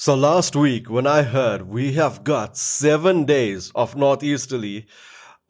So last week, when I heard we have got seven days of northeasterly,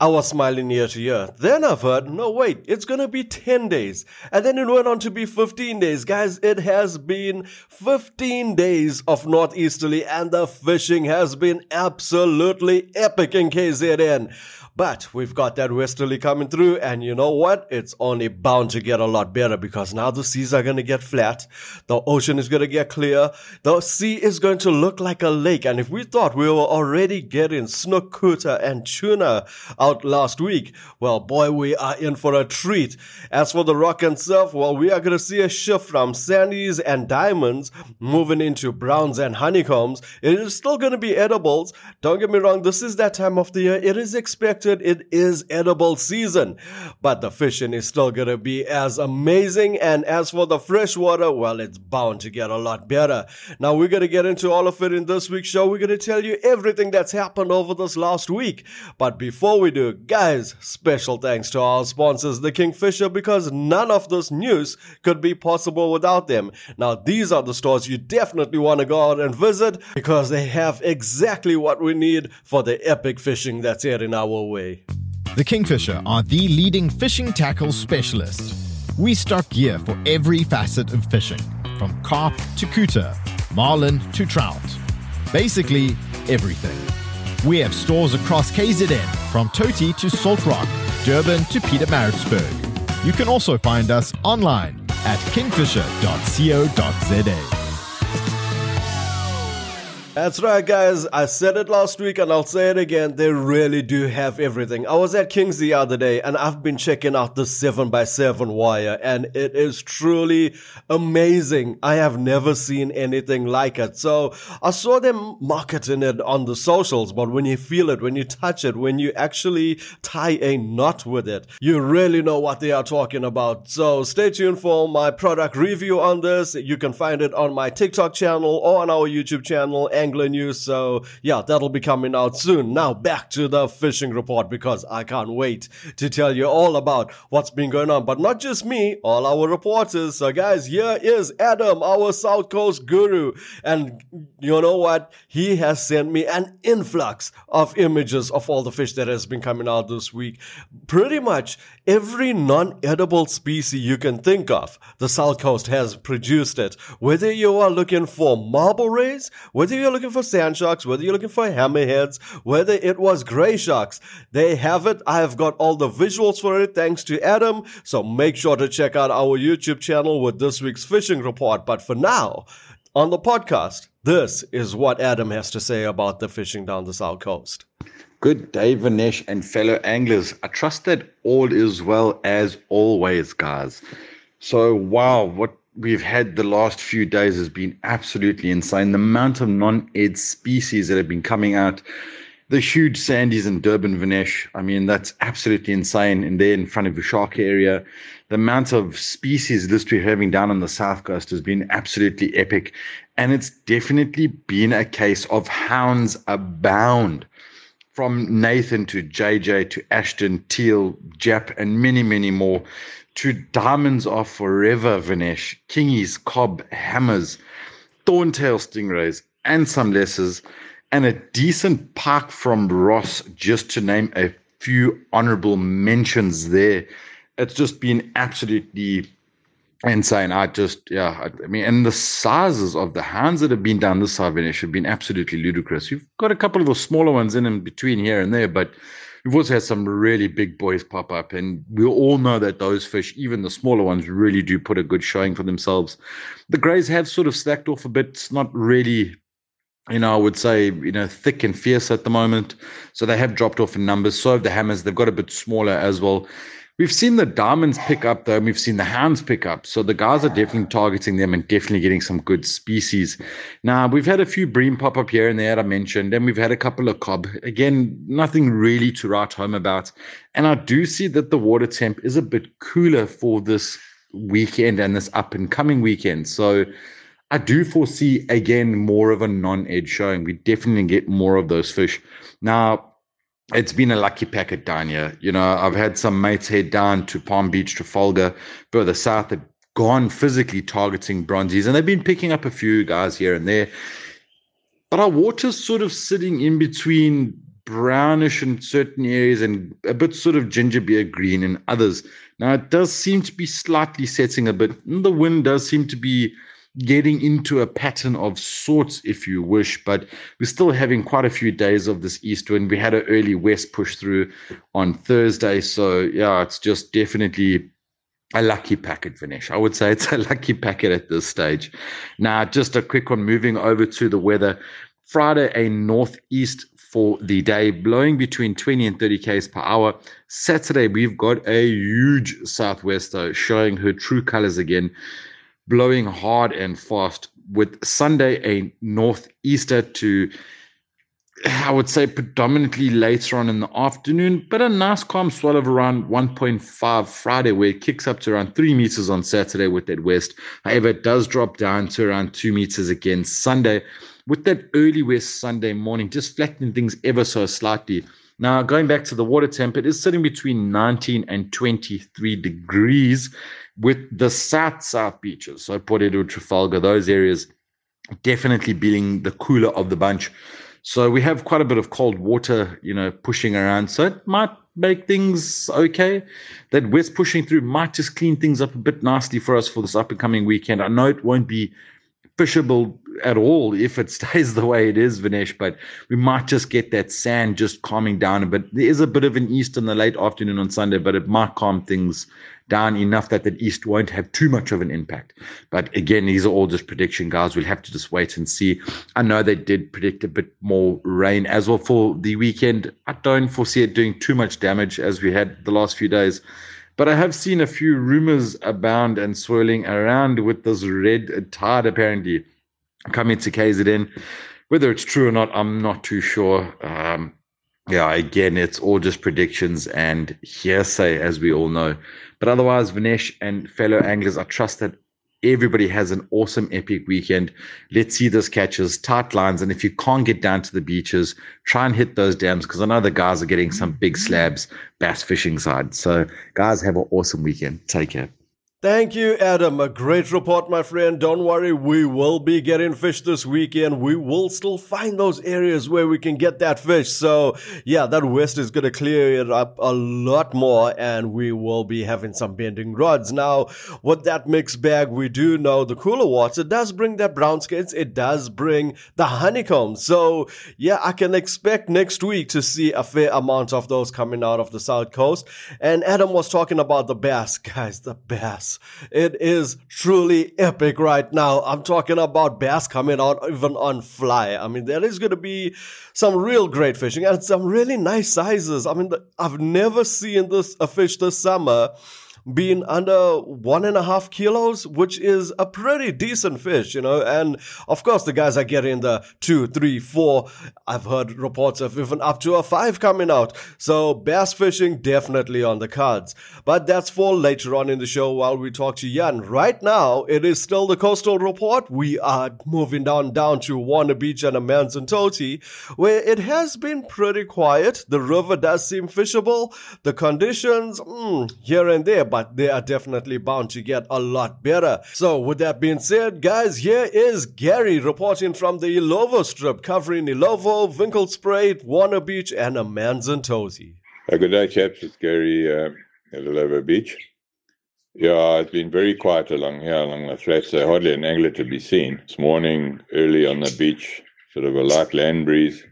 I was smiling ear to ear. Then I've heard, no, wait, it's gonna be 10 days. And then it went on to be 15 days. Guys, it has been 15 days of northeasterly and the fishing has been absolutely epic in KZN. But we've got that westerly coming through, and you know what? It's only bound to get a lot better because now the seas are going to get flat, the ocean is going to get clear, the sea is going to look like a lake. And if we thought we were already getting snook, couta, and tuna out last week, well, boy, we are in for a treat. As for the rock and surf, well, we are going to see a shift from sandies and diamonds moving into browns and honeycombs. It is still going to be edibles. Don't get me wrong, this is that time of the year. It is expected expected, it is edible season. But the fishing is still gonna be as amazing. And as for the freshwater, well, it's bound to get a lot better. Now we're gonna get into all of it in this week's show. We're gonna tell you everything that's happened over this last week. But before we do, guys, special thanks to our sponsors, the Kingfisher, because none of this news could be possible without them. Now, these are the stores you definitely want to go out and visit because they have exactly what we need for the epic fishing that's here in our away. The Kingfisher are the leading fishing tackle specialist. We stock gear for every facet of fishing, from carp to couta, marlin to trout. Basically, everything. We have stores across KZN, from Toti to Salt Rock, Durban to Pietermaritzburg. You can also find us online at kingfisher.co.za. That's right, guys. I said it last week and I'll say it again. They really do have everything. I was at King's the other day and I've been checking out the 7x7 wire and it is truly amazing. I have never seen anything like it. So I saw them marketing it on the socials, but when you feel it, when you touch it, when you actually tie a knot with it, you really know what they are talking about. So stay tuned for my product review on this. You can find it on my TikTok channel or on our YouTube channel angler news. So yeah, that'll be coming out soon. Now back to the fishing report because I can't wait to tell you all about what's been going on. But not just me, all our reporters. So guys, here is Adam, our South Coast guru. And you know what? He has sent me an influx of images of all the fish that has been coming out this week. Pretty much every non-edible species you can think of, the South Coast has produced it. Whether you are looking for marble rays, whether you're looking for sand sharks, whether you're looking for hammerheads, whether it was gray sharks, they have it. I have got all the visuals for it thanks to Adam. So make sure to check out our YouTube channel with this week's fishing report. But for now, on the podcast, this is what Adam has to say about the fishing down the south coast. Good day, Vinesh and fellow anglers. I trust that all is well as always, guys. So, wow, what we've had the last few days has been absolutely insane. The amount of non-ed species that have been coming out, the huge sandies in Durban, Vinesh. I mean, that's absolutely insane. And there in front of the shark area, the amount of species list we're having down on the south coast has been absolutely epic. And it's definitely been a case of hounds abound. From Nathan to JJ to Ashton, Teal, Jap, and many, many more to diamonds are forever, Vinesh, kingies, cob, hammers, thorntail stingrays, and some lessers, and a decent park from Ross, just to name a few honorable mentions there. It's just been absolutely insane. I just, yeah, I mean, and the sizes of the hands that have been down this side, Vinesh, have been absolutely ludicrous. You've got a couple of the smaller ones in in between here and there, but we've also had some really big boys pop up, and we all know that those fish, even the smaller ones, really do put a good showing for themselves. The greys have sort of slacked off a bit. It's not really you know, I would say, you know, thick and fierce at the moment. So they have dropped off in numbers. So have the hammers. They've got a bit smaller as well. We've seen the diamonds pick up though, and we've seen the hounds pick up. So the guys are definitely targeting them and definitely getting some good species. Now we've had a few bream pop up here and there, I mentioned, and we've had a couple of cob. Again, nothing really to write home about. And I do see that the water temp is a bit cooler for this weekend and this up and coming weekend. So I do foresee again more of a non-edge showing. We definitely get more of those fish. Now, it's been a lucky packet down here. You know, I've had some mates head down to Palm Beach, Trafalgar, further south, They've gone physically targeting bronzies, and they've been picking up a few guys here and there. but our water's sort of sitting in between brownish in certain areas and a bit sort of ginger beer green in others. Now it does seem to be slightly setting a bit. The wind does seem to be getting into a pattern of sorts, if you wish, but we're still having quite a few days of this east wind. We had an early west push through on Thursday. So, yeah, it's just definitely a lucky packet, Vinesh. I would say it's a lucky packet at this stage. Now, just a quick one moving over to the weather. Friday, a northeast for the day, blowing between 20 and 30 k's per hour. Saturday, we've got a huge southwester showing her true colors again blowing hard and fast, with Sunday a northeaster to, I would say, predominantly later on in the afternoon, but a nice calm swell of around 1.5 Friday, where it kicks up to around 3 meters on Saturday with that west. However, it does drop down to around 2 meters again Sunday, with that early west Sunday morning, just flattening things ever so slightly. Now, going back to the water temp, it is sitting between 19 and 23 degrees with the south south beaches, so Port Edward, Trafalgar, those areas definitely being the cooler of the bunch. So we have quite a bit of cold water, you know, pushing around. So it might make things okay. That west pushing through might just clean things up a bit nicely for us for this up and coming weekend. I know it won't be fishable at all if it stays the way it is, Vinesh, but we might just get that sand just calming down a bit. There is a bit of an east in the late afternoon on Sunday, but it might calm things down enough that the east won't have too much of an impact. But again, these are all just prediction, guys. We'll have to just wait and see. I know they did predict a bit more rain as well for the weekend. I don't foresee it doing too much damage as we had the last few days. But I have seen a few rumors abound and swirling around with this red tide apparently coming to KZN. Whether it's true or not, I'm not too sure. Um, yeah, again, it's all just predictions and hearsay, as we all know. But otherwise, Vinesh and fellow anglers, I trust that everybody has an awesome, epic weekend. Let's see those catches, tight lines. And if you can't get down to the beaches, try and hit those dams because I know the guys are getting some big mm-hmm. slabs bass fishing side. So, guys, have an awesome weekend. Take care. Thank you, Adam. A great report, my friend. Don't worry, we will be getting fish this weekend. We will still find those areas where we can get that fish. So, yeah, that west is going to clear it up a lot more, and we will be having some bending rods. Now, with that mixed bag, we do know the cooler water does bring that brown skates, it does bring the honeycomb. So, yeah, I can expect next week to see a fair amount of those coming out of the south coast. And Adam was talking about the bass. Guys, the bass. It is truly epic right now. I'm talking about bass coming out even on fly. I mean, there is going to be some real great fishing and some really nice sizes. I mean, I've never seen this a fish this summer being under one and a half kilos, which is a pretty decent fish, you know. And of course, the guys are getting the two, three, four. I've heard reports of even up to a five coming out. So bass fishing definitely on the cards. But that's for later on in the show while we talk to Jan. Right now, it is still the coastal report. We are moving down down to Warner Beach and Amanzimtoti, where it has been pretty quiet. The river does seem fishable. The conditions, mm, here and there, but they are definitely bound to get a lot better. So, with that being said, guys, here is Gary reporting from the Ilovo strip covering Ilovo, Winkelspruit, Warner Beach, and Amanzimtoti. Uh, good day, chaps. It's Gary uh, at Ilovo Beach. Yeah, it's been very quiet along here, along the flats. There hardly an angler to be seen. This morning, early on the beach, sort of a light land breeze.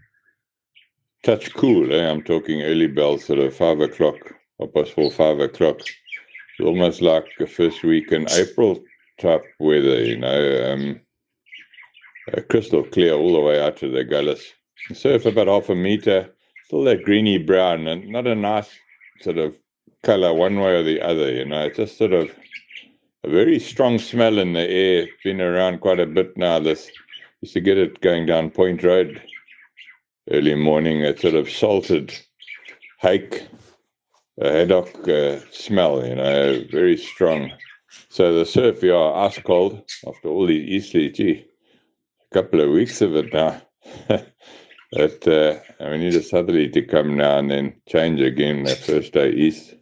Touch cool, eh? I'm talking early bells, sort of five o'clock, or past four, five o'clock almost like the first week in April type weather, you know, um, uh, crystal clear all the way out to the gullis. Surf about half a meter, still that greeny brown, and not a nice sort of color one way or the other, you know, it's just sort of a very strong smell in the air. Been around quite a bit now. This used to get it going down Point Road early morning. It sort of salted hake a haddock uh, smell, you know, very strong. So the surf, yeah, ice cold after all these easterly, gee, a couple of weeks of it now. but uh, we need a southerly to come now and then change again the first day east.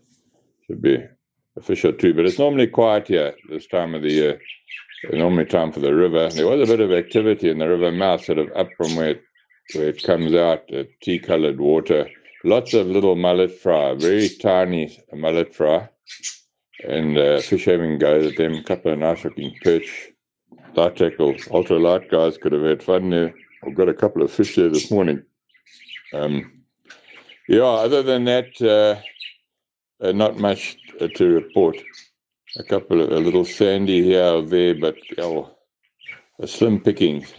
Should be a fish or two, but it's normally quiet here this time of the year. normally time for the river. There was a bit of activity in the river mouth, sort of up from where it, where it comes out, uh, tea coloured water. Lots of little mullet fry, very tiny mullet fry. And uh, fish having goes at them, a couple of nice looking perch. Light tackle, ultra light guys could have had fun there. I've got a couple of fish there this morning. Um, yeah, other than that, uh, uh, not much uh, to report. A couple of a little sandy here or there, but oh, slim pickings.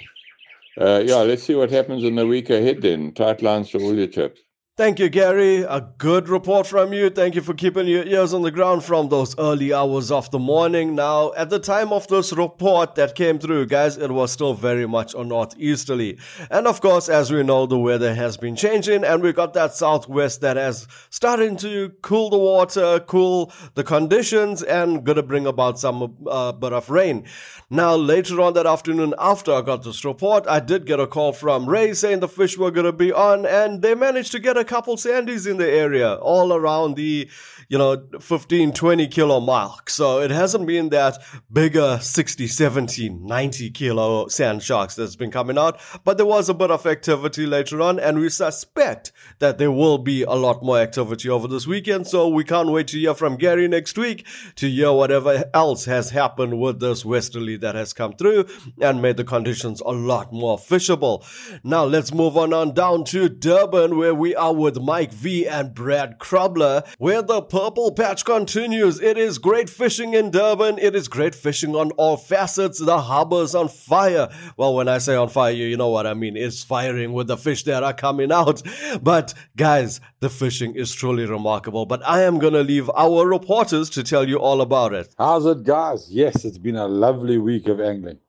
Uh, yeah, let's see what happens in the week ahead then. Tight lines to all your chaps. Thank you, Gary. A good report from you. Thank you for keeping your ears on the ground from those early hours of the morning. Now, at the time of this report that came through, guys, it was still very much a northeasterly. And of course, as we know, the weather has been changing and we got that southwest that has starting to cool the water, cool the conditions, and gonna bring about some uh, bit of rain. Now, later on that afternoon, after I got this report, I did get a call from Ray saying the fish were gonna be on, and they managed to get a couple sandies in the area all around the you know 15 20 kilo mark. So it hasn't been that bigger 60 70 90 kilo sand sharks that's been coming out but there was a bit of activity later on and we suspect that there will be a lot more activity over this weekend. So we can't wait to hear from gary next week to hear whatever else has happened with this westerly that has come through and made the conditions a lot more fishable. Now let's move on on down to durban where we are with Mike V and Brad Krobler, where the purple patch continues. It is great fishing in Durban. It is great fishing on all facets. The harbor's on fire. Well, when I say on fire, you know what I mean. It's firing with the fish that are coming out. But guys, the fishing is truly remarkable. But I am going to leave our reporters to tell you all about it. How's it, guys? Yes, it's been a lovely week of angling.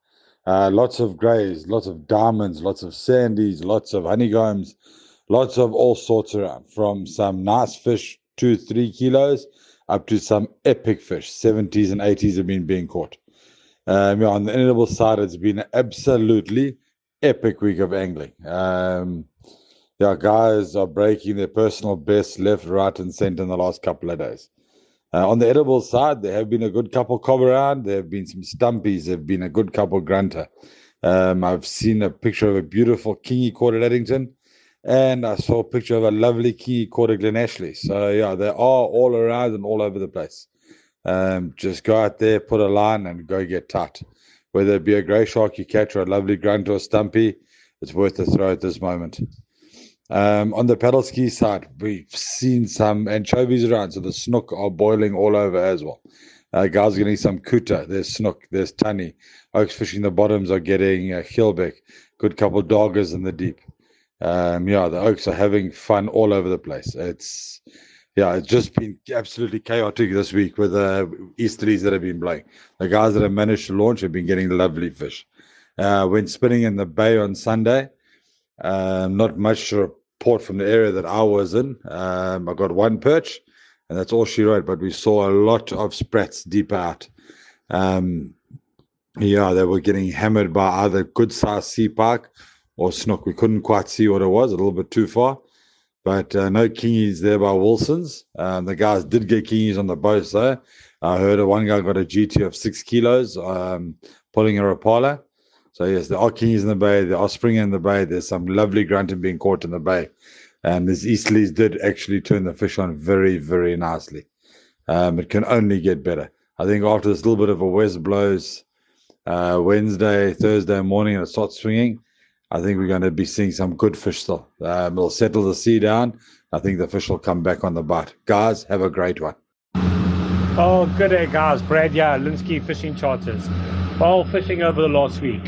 Uh, lots of greys, lots of diamonds, lots of sandies, lots of honeycombs, lots of all sorts around from some nice fish, two, three kilos, up to some epic fish, 70s and 80s have been being caught. Um, yeah, on the inedible side, it's been absolutely epic week of angling. Um, yeah, guys are breaking their personal best left, right, and center in the last couple of days. Uh, on the edible side, there have been a good couple cob around. There have been some stumpies. There have been a good couple grunter. Um, I've seen a picture of a beautiful kingy caught at Addington and I saw a picture of a lovely key called a Glenashley. So yeah, they are all around and all over the place. Um, just go out there, put a line, and go get tight. Whether it be a grey shark you catch or a lovely grunt or a stumpy, it's worth a throw at this moment. Um, on the paddle ski side, we've seen some anchovies around, so the snook are boiling all over as well. Uh, guys getting some couta, there's snook, there's tunny. Oaks fishing the bottoms are getting uh, geelbek, good couple doggers in the deep um, yeah, the Oaks are having fun all over the place. It's yeah, it's just been absolutely chaotic this week with the easterlies that have been blowing. The guys that have managed to launch have been getting lovely fish. Uh, when spinning in the bay on Sunday, um, not much report from the area that I was in. Um, I got one perch, and that's all she wrote. But we saw a lot of sprats deep out. Um, yeah, they were getting hammered by either good size sea pike or snook. We couldn't quite see what it was, a little bit too far. But uh, no kingies there by Wilson's. Um, the guys did get kingies on the boat though. I heard one guy got a GT of six kilos, um, pulling a Rapala. So yes, there are kingies in the bay. There are spring in the bay. There's some lovely grunting being caught in the bay. And these easterlies did actually turn the fish on very, very nicely. Um, it can only get better. I think after this little bit of a west blows uh, Wednesday, Thursday morning, and it starts swinging, I think we're going to be seeing some good fish still. Um, we'll settle the sea down. I think the fish will come back on the bite. Guys, have a great one. Oh, good day, guys. Brad, yeah, Linsky Fishing Charters. Well, fishing over the last week.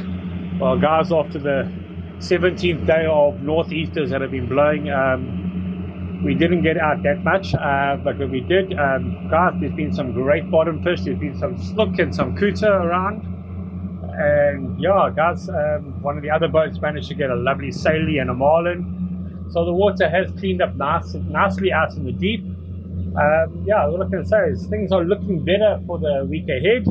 Well, guys, after the 17th day of northeasters that have been blowing, um, we didn't get out that much, uh, but when we did, um, guys, there's been some great bottom fish. There's been some snook and some couta around and yeah, guys, um, one of the other boats managed to get a lovely salie and a marlin. So the water has cleaned up nice, nicely out in the deep. Um, yeah, all I can say is things are looking better for the week ahead.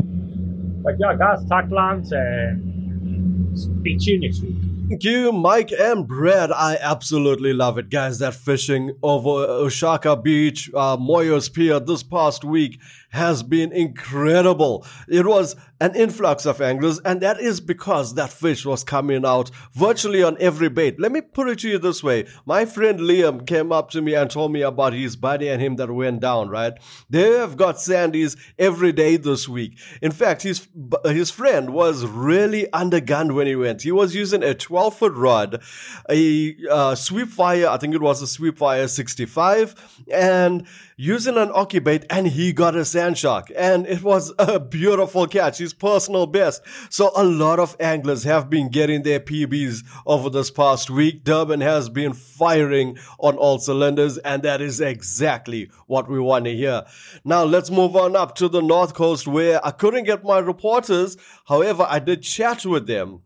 But yeah, guys, tight lines and speak to you next week. Thank you, Mike and Brad. I absolutely love it, guys. That fishing over uShaka Beach, uh, Moyos Pier this past week has been incredible. It was an influx of anglers, and that is because that fish was coming out virtually on every bait. Let me put it to you this way. My friend Liam came up to me and told me about his buddy and him that went down, right? They have got sandies every day this week. In fact, his, his friend was really undergunned when he went. He was using a 12 foot rod, a uh, sweep fire, I think it was a sweep fire 65, and using an bait, and he got a sand shark. And it was a beautiful catch, his personal best. So a lot of anglers have been getting their PBs over this past week. Durban has been firing on all cylinders, and that is exactly what we want to hear. Now let's move on up to the North Coast where I couldn't get my reporters. However, I did chat with them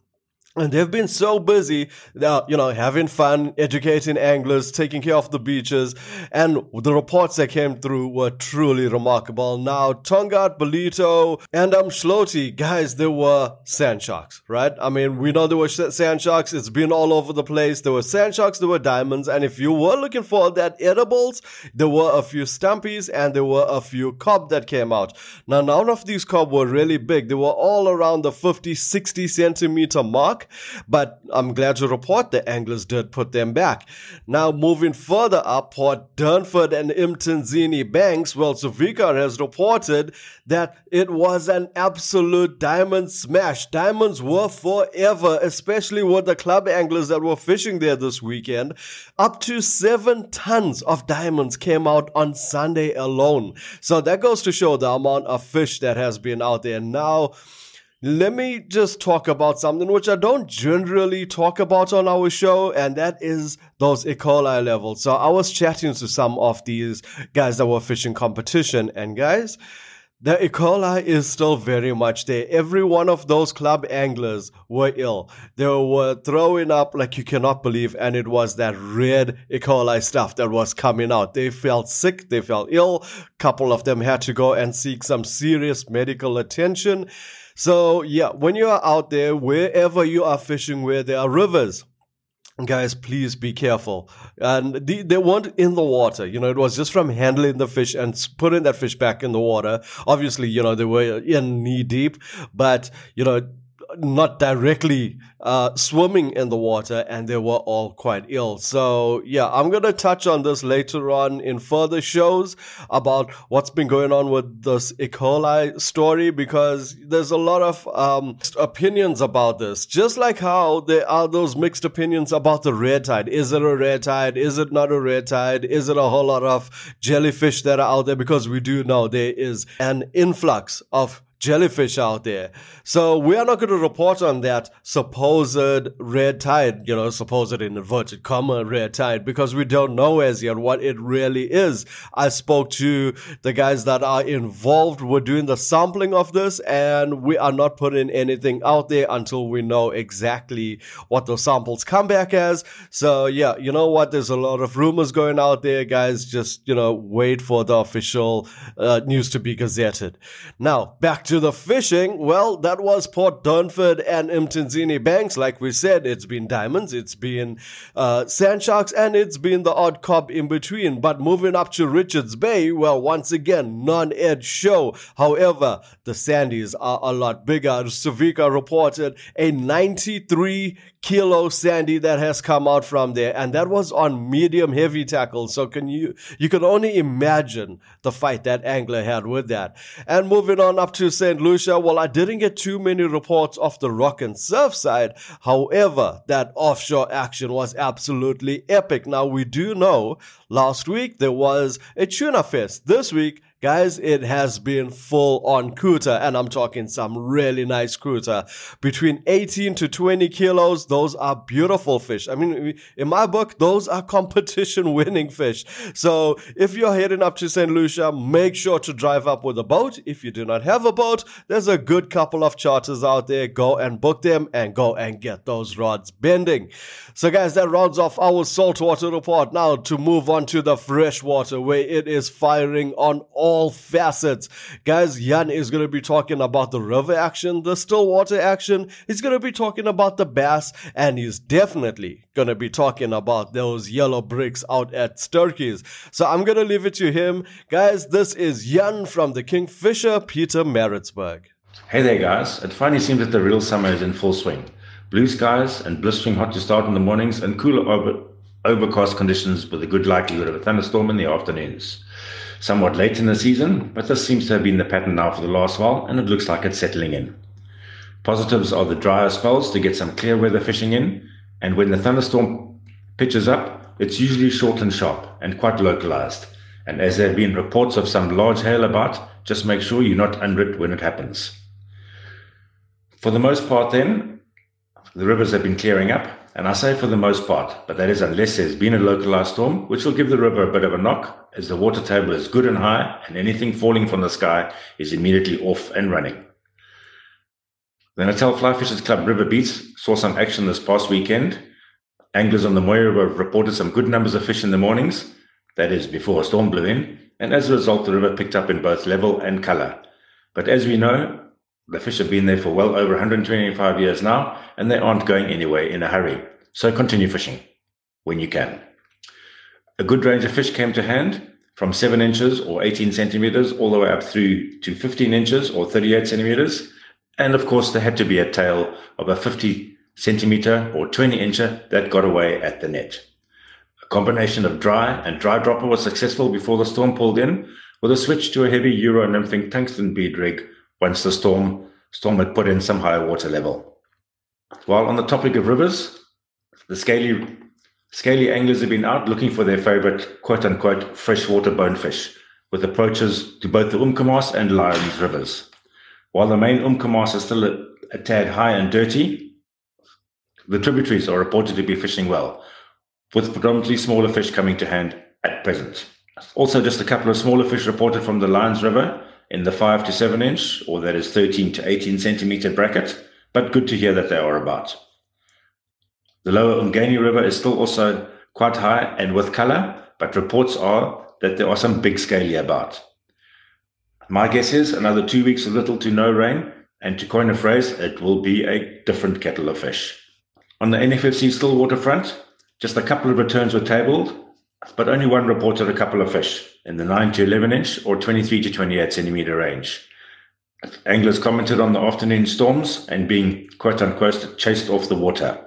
and they've been so busy, uh, you know, having fun, educating anglers, taking care of the beaches, and the reports that came through were truly remarkable. Now, Tongat, Ballito, and um, Schloti, guys, there were sand sharks, right? I mean, we know there were sand sharks. It's been all over the place. There were sand sharks, there were diamonds, and if you were looking for that edibles, there were a few stumpies and there were a few cob that came out. Now, none of these cob were really big. They were all around the 50, 60 centimeter mark but I'm glad to report the anglers did put them back. Now, moving further up, Port Durnford and Mtunzini Banks, well, Suvika has reported that it was an absolute diamond smash. Diamonds were forever, especially with the club anglers that were fishing there this weekend. Up to seven tons of diamonds came out on Sunday alone. So that goes to show the amount of fish that has been out there. Now, let me just talk about something which I don't generally talk about on our show, and that is those E. coli levels. So I was chatting to some of these guys that were fishing competition, and guys, the E. coli is still very much there. Every one of those club anglers were ill. They were throwing up like you cannot believe, and it was that red E. coli stuff that was coming out. They felt sick, they felt ill. A couple of them had to go and seek some serious medical attention. So yeah, when you are out there, wherever you are fishing, where there are rivers, guys please be careful. And the, they weren't in the water you know it was just from handling the fish and putting that fish back in the water. Obviously you know they were in knee deep but you know not directly uh, swimming in the water and they were all quite ill. So, yeah, I'm going to touch on this later on in further shows about what's been going on with this E. coli story because there's a lot of um, opinions about this. Just like how there are those mixed opinions about the red tide. Is it a red tide? Is it not a red tide? Is it a whole lot of jellyfish that are out there? Because we do know there is an influx of jellyfish out there. So we are not going to report on that supposed red tide, you know, supposed in inverted comma red tide, because we don't know as yet what it really is. I spoke to the guys that are involved with doing the sampling of this, and we are not putting anything out there until we know exactly what those samples come back as. So yeah, you know what? There's a lot of rumors going out there, guys. Just, you know, wait for the official uh, news to be gazetted. Now, back to to the fishing, well, that was Port Durnford and Mtunzini Banks. Like we said, it's been diamonds, it's been uh, sand sharks, and it's been the odd cob in between. But moving up to Richards Bay, well, once again, non-ed show. However, the sandies are a lot bigger. Savika reported a 93 kilo sandy that has come out from there and that was on medium heavy tackle so can you you can only imagine the fight that angler had with that and moving on up to st lucia well i didn't get too many reports off the rock and surf side. However that offshore action was absolutely epic. Now we do know last week there was a tuna fest. This week Guys, it has been full on couta, and I'm talking some really nice couta. Between 18 to 20 kilos, those are beautiful fish. I mean, in my book, those are competition winning fish. So if you're heading up to St. Lucia, make sure to drive up with a boat. If you do not have a boat, there's a good couple of charters out there. Go and book them and go and get those rods bending. So guys, that rounds off our saltwater report. Now to move on to the freshwater where it is firing on all all facets. Guys, Jan is going to be talking about the river action, the still water action. He's going to be talking about the bass, and he's definitely going to be talking about those yellow bricks out at Sterkies. So I'm going to leave it to him. Guys, this is Jan from the Kingfisher Pietermaritzburg. Hey there, guys. It finally seems that the real summer is in full swing. Blue skies and blistering hot to start in the mornings and cooler over, overcast conditions with a good likelihood of a thunderstorm in the afternoons. Somewhat late in the season, but this seems to have been the pattern now for the last while and it looks like it's settling in. Positives are the drier spells to get some clear weather fishing in, and when the thunderstorm pitches up, it's usually short and sharp and quite localized. And as there have been reports of some large hail about, just make sure you're not under it when it happens. For the most part, then, the rivers have been clearing up, and I say for the most part, but that is unless there's been a localized storm, which will give the river a bit of a knock, as the water table is good and high, and anything falling from the sky is immediately off and running. The Natal Fly Fishers Club River Beats saw some action this past weekend. Anglers on the Mooi River reported some good numbers of fish in the mornings, that is, before a storm blew in, and as a result, the river picked up in both level and color. But as we know, the fish have been there for well over 125 years now, and they aren't going anywhere in a hurry. So continue fishing when you can. A good range of fish came to hand from 7 inches or 18 centimeters all the way up through to 15 inches or 38 centimeters. And of course, there had to be a tail of a 50 centimeter or 20 incher that got away at the net. A combination of dry and dry dropper was successful before the storm pulled in, with a switch to a heavy Euro nymphing tungsten bead rig once the storm storm had put in some higher water level. While on the topic of rivers, the scaly scaly anglers have been out looking for their favorite quote unquote freshwater bonefish, with approaches to both the Umkomaas and Lions rivers. While the main Umkomaas is still a, a tad high and dirty, the tributaries are reported to be fishing well, with predominantly smaller fish coming to hand at present. Also, just a couple of smaller fish reported from the Lions River, in the 5 to 7 inch, or that is 13 to 18 centimeter bracket, but good to hear that they are about. The lower Umgeni River is still also quite high and with color, but reports are that there are some big scaly about. My guess is another two weeks of little to no rain, and to coin a phrase, it will be a different kettle of fish. On the NFFC Stillwater front, just a couple of returns were tabled, but only one reported a couple of fish in the 9 to 11 inch or 23 to 28 centimeter range. Anglers commented on the afternoon storms and being quote unquote chased off the water.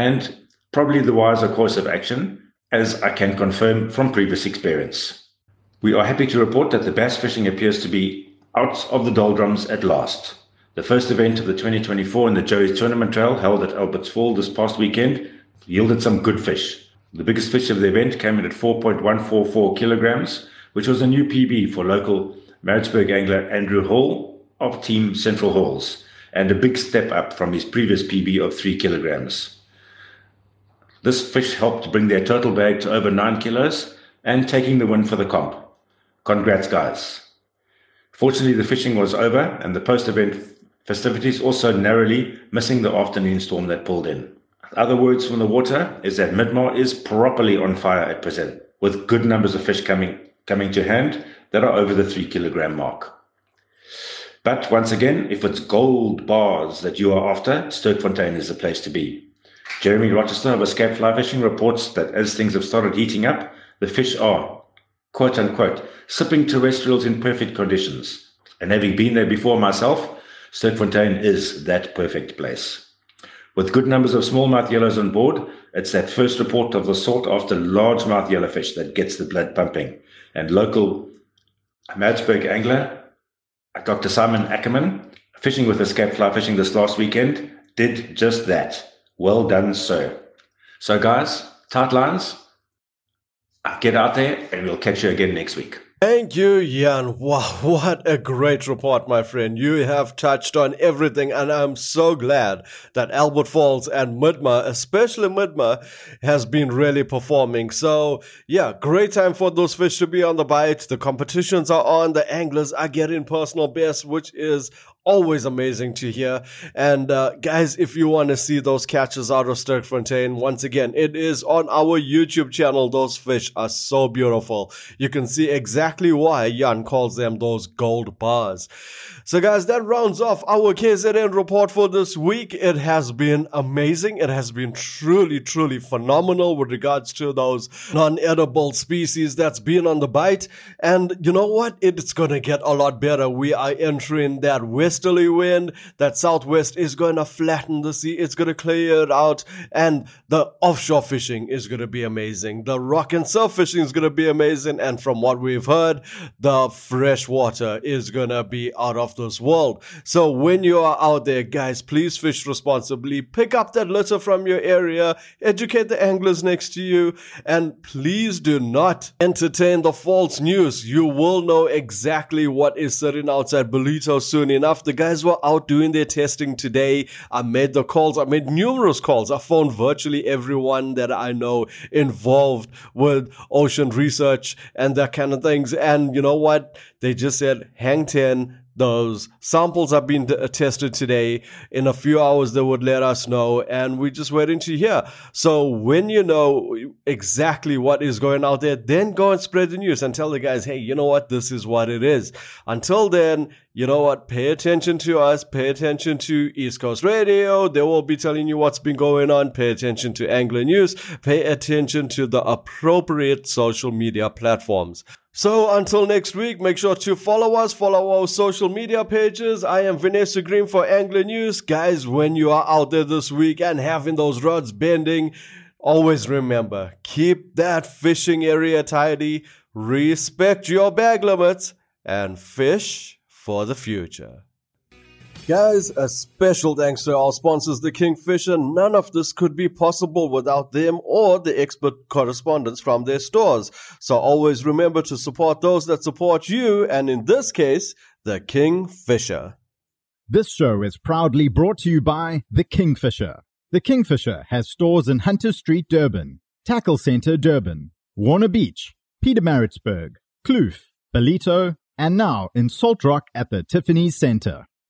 And probably the wiser course of action, as I can confirm from previous experience. We are happy to report that the bass fishing appears to be out of the doldrums at last. The first event of the 2024 in the Joey's Tournament Trail held at Albert Falls this past weekend yielded some good fish. The biggest fish of the event came in at 4.144 kilograms, which was a new PB for local Maritzburg angler Andrew Hall of Team Central Halls, and a big step up from his previous PB of 3 kilograms. This fish helped bring their total bag to over 9 kilos and taking the win for the comp. Congrats, guys. Fortunately, the fishing was over and the post event festivities also narrowly missing the afternoon storm that pulled in. Other words from the water is that Midmar is properly on fire at present, with good numbers of fish coming coming to hand that are over the three kilogram mark. But once again, if it's gold bars that you are after, Sterkfontein is the place to be. Jeremy Rochester of Escape Fly Fishing reports that as things have started heating up, the fish are, quote unquote, sipping terrestrials in perfect conditions. And having been there before myself, Sterkfontein is that perfect place. With good numbers of smallmouth yellows on board, it's that first report of the sought after largemouth yellowfish that gets the blood pumping. And local Maritzburg angler, Dr. Simon Ackerman, fishing with Escape Fly Fishing this last weekend, did just that. Well done, sir. So, guys, tight lines, get out there and we'll catch you again next week. Thank you, Jan. Wow, what a great report, my friend. You have touched on everything, and I'm so glad that Albert Falls and Midmar, especially Midmar, has been really performing. So, yeah, great time for those fish to be on the bite. The competitions are on, the anglers are getting personal best, which is always amazing to hear. And uh, guys, if you want to see those catches out of Sterkfontein, once again, it is on our YouTube channel. Those fish are so beautiful. You can see exactly exactly why Jan calls them those gold bars. So, guys, that rounds off our KZN report for this week. It has been amazing. It has been truly, truly phenomenal with regards to those non edible species that's been on the bite. And you know what? It's going to get a lot better. We are entering that westerly wind. That southwest is going to flatten the sea. It's going to clear it out. And the offshore fishing is going to be amazing. The rock and surf fishing is going to be amazing. And from what we've heard, the fresh water is to be out of this world. So when you are out there, guys, please fish responsibly. Pick up that litter from your area. Educate the anglers next to you. And please do not entertain the false news. You will know exactly what is sitting outside Ballito soon enough. The guys were out doing their testing today. I made the calls. I made numerous calls. I phoned virtually everyone that I know involved with ocean research and that kind of things. And you know what? They just said, hang 10, those samples have been uh, tested today. In a few hours, they would let us know, and we're just waiting to hear. So when you know exactly what is going out there, then go and spread the news and tell the guys, hey, you know what? This is what it is. Until then, you know what? Pay attention to us. Pay attention to East Coast Radio. They will be telling you what's been going on. Pay attention to Angler News. Pay attention to the appropriate social media platforms. So until next week, make sure to follow us, follow our social media pages. I am Vanessa Green for Angler News. Guys, when you are out there this week and having those rods bending, always remember, keep that fishing area tidy, respect your bag limits, and fish for the future. Guys, a special thanks to our sponsors, the Kingfisher. None of this could be possible without them or the expert correspondents from their stores. So always remember to support those that support you, and in this case, the Kingfisher. This show is proudly brought to you by The Kingfisher. The Kingfisher has stores in Hunter Street, Durban, Tackle Center, Durban, Warner Beach, Pietermaritzburg, Kloof, Ballito, and now in Salt Rock at the Tiffany's Center.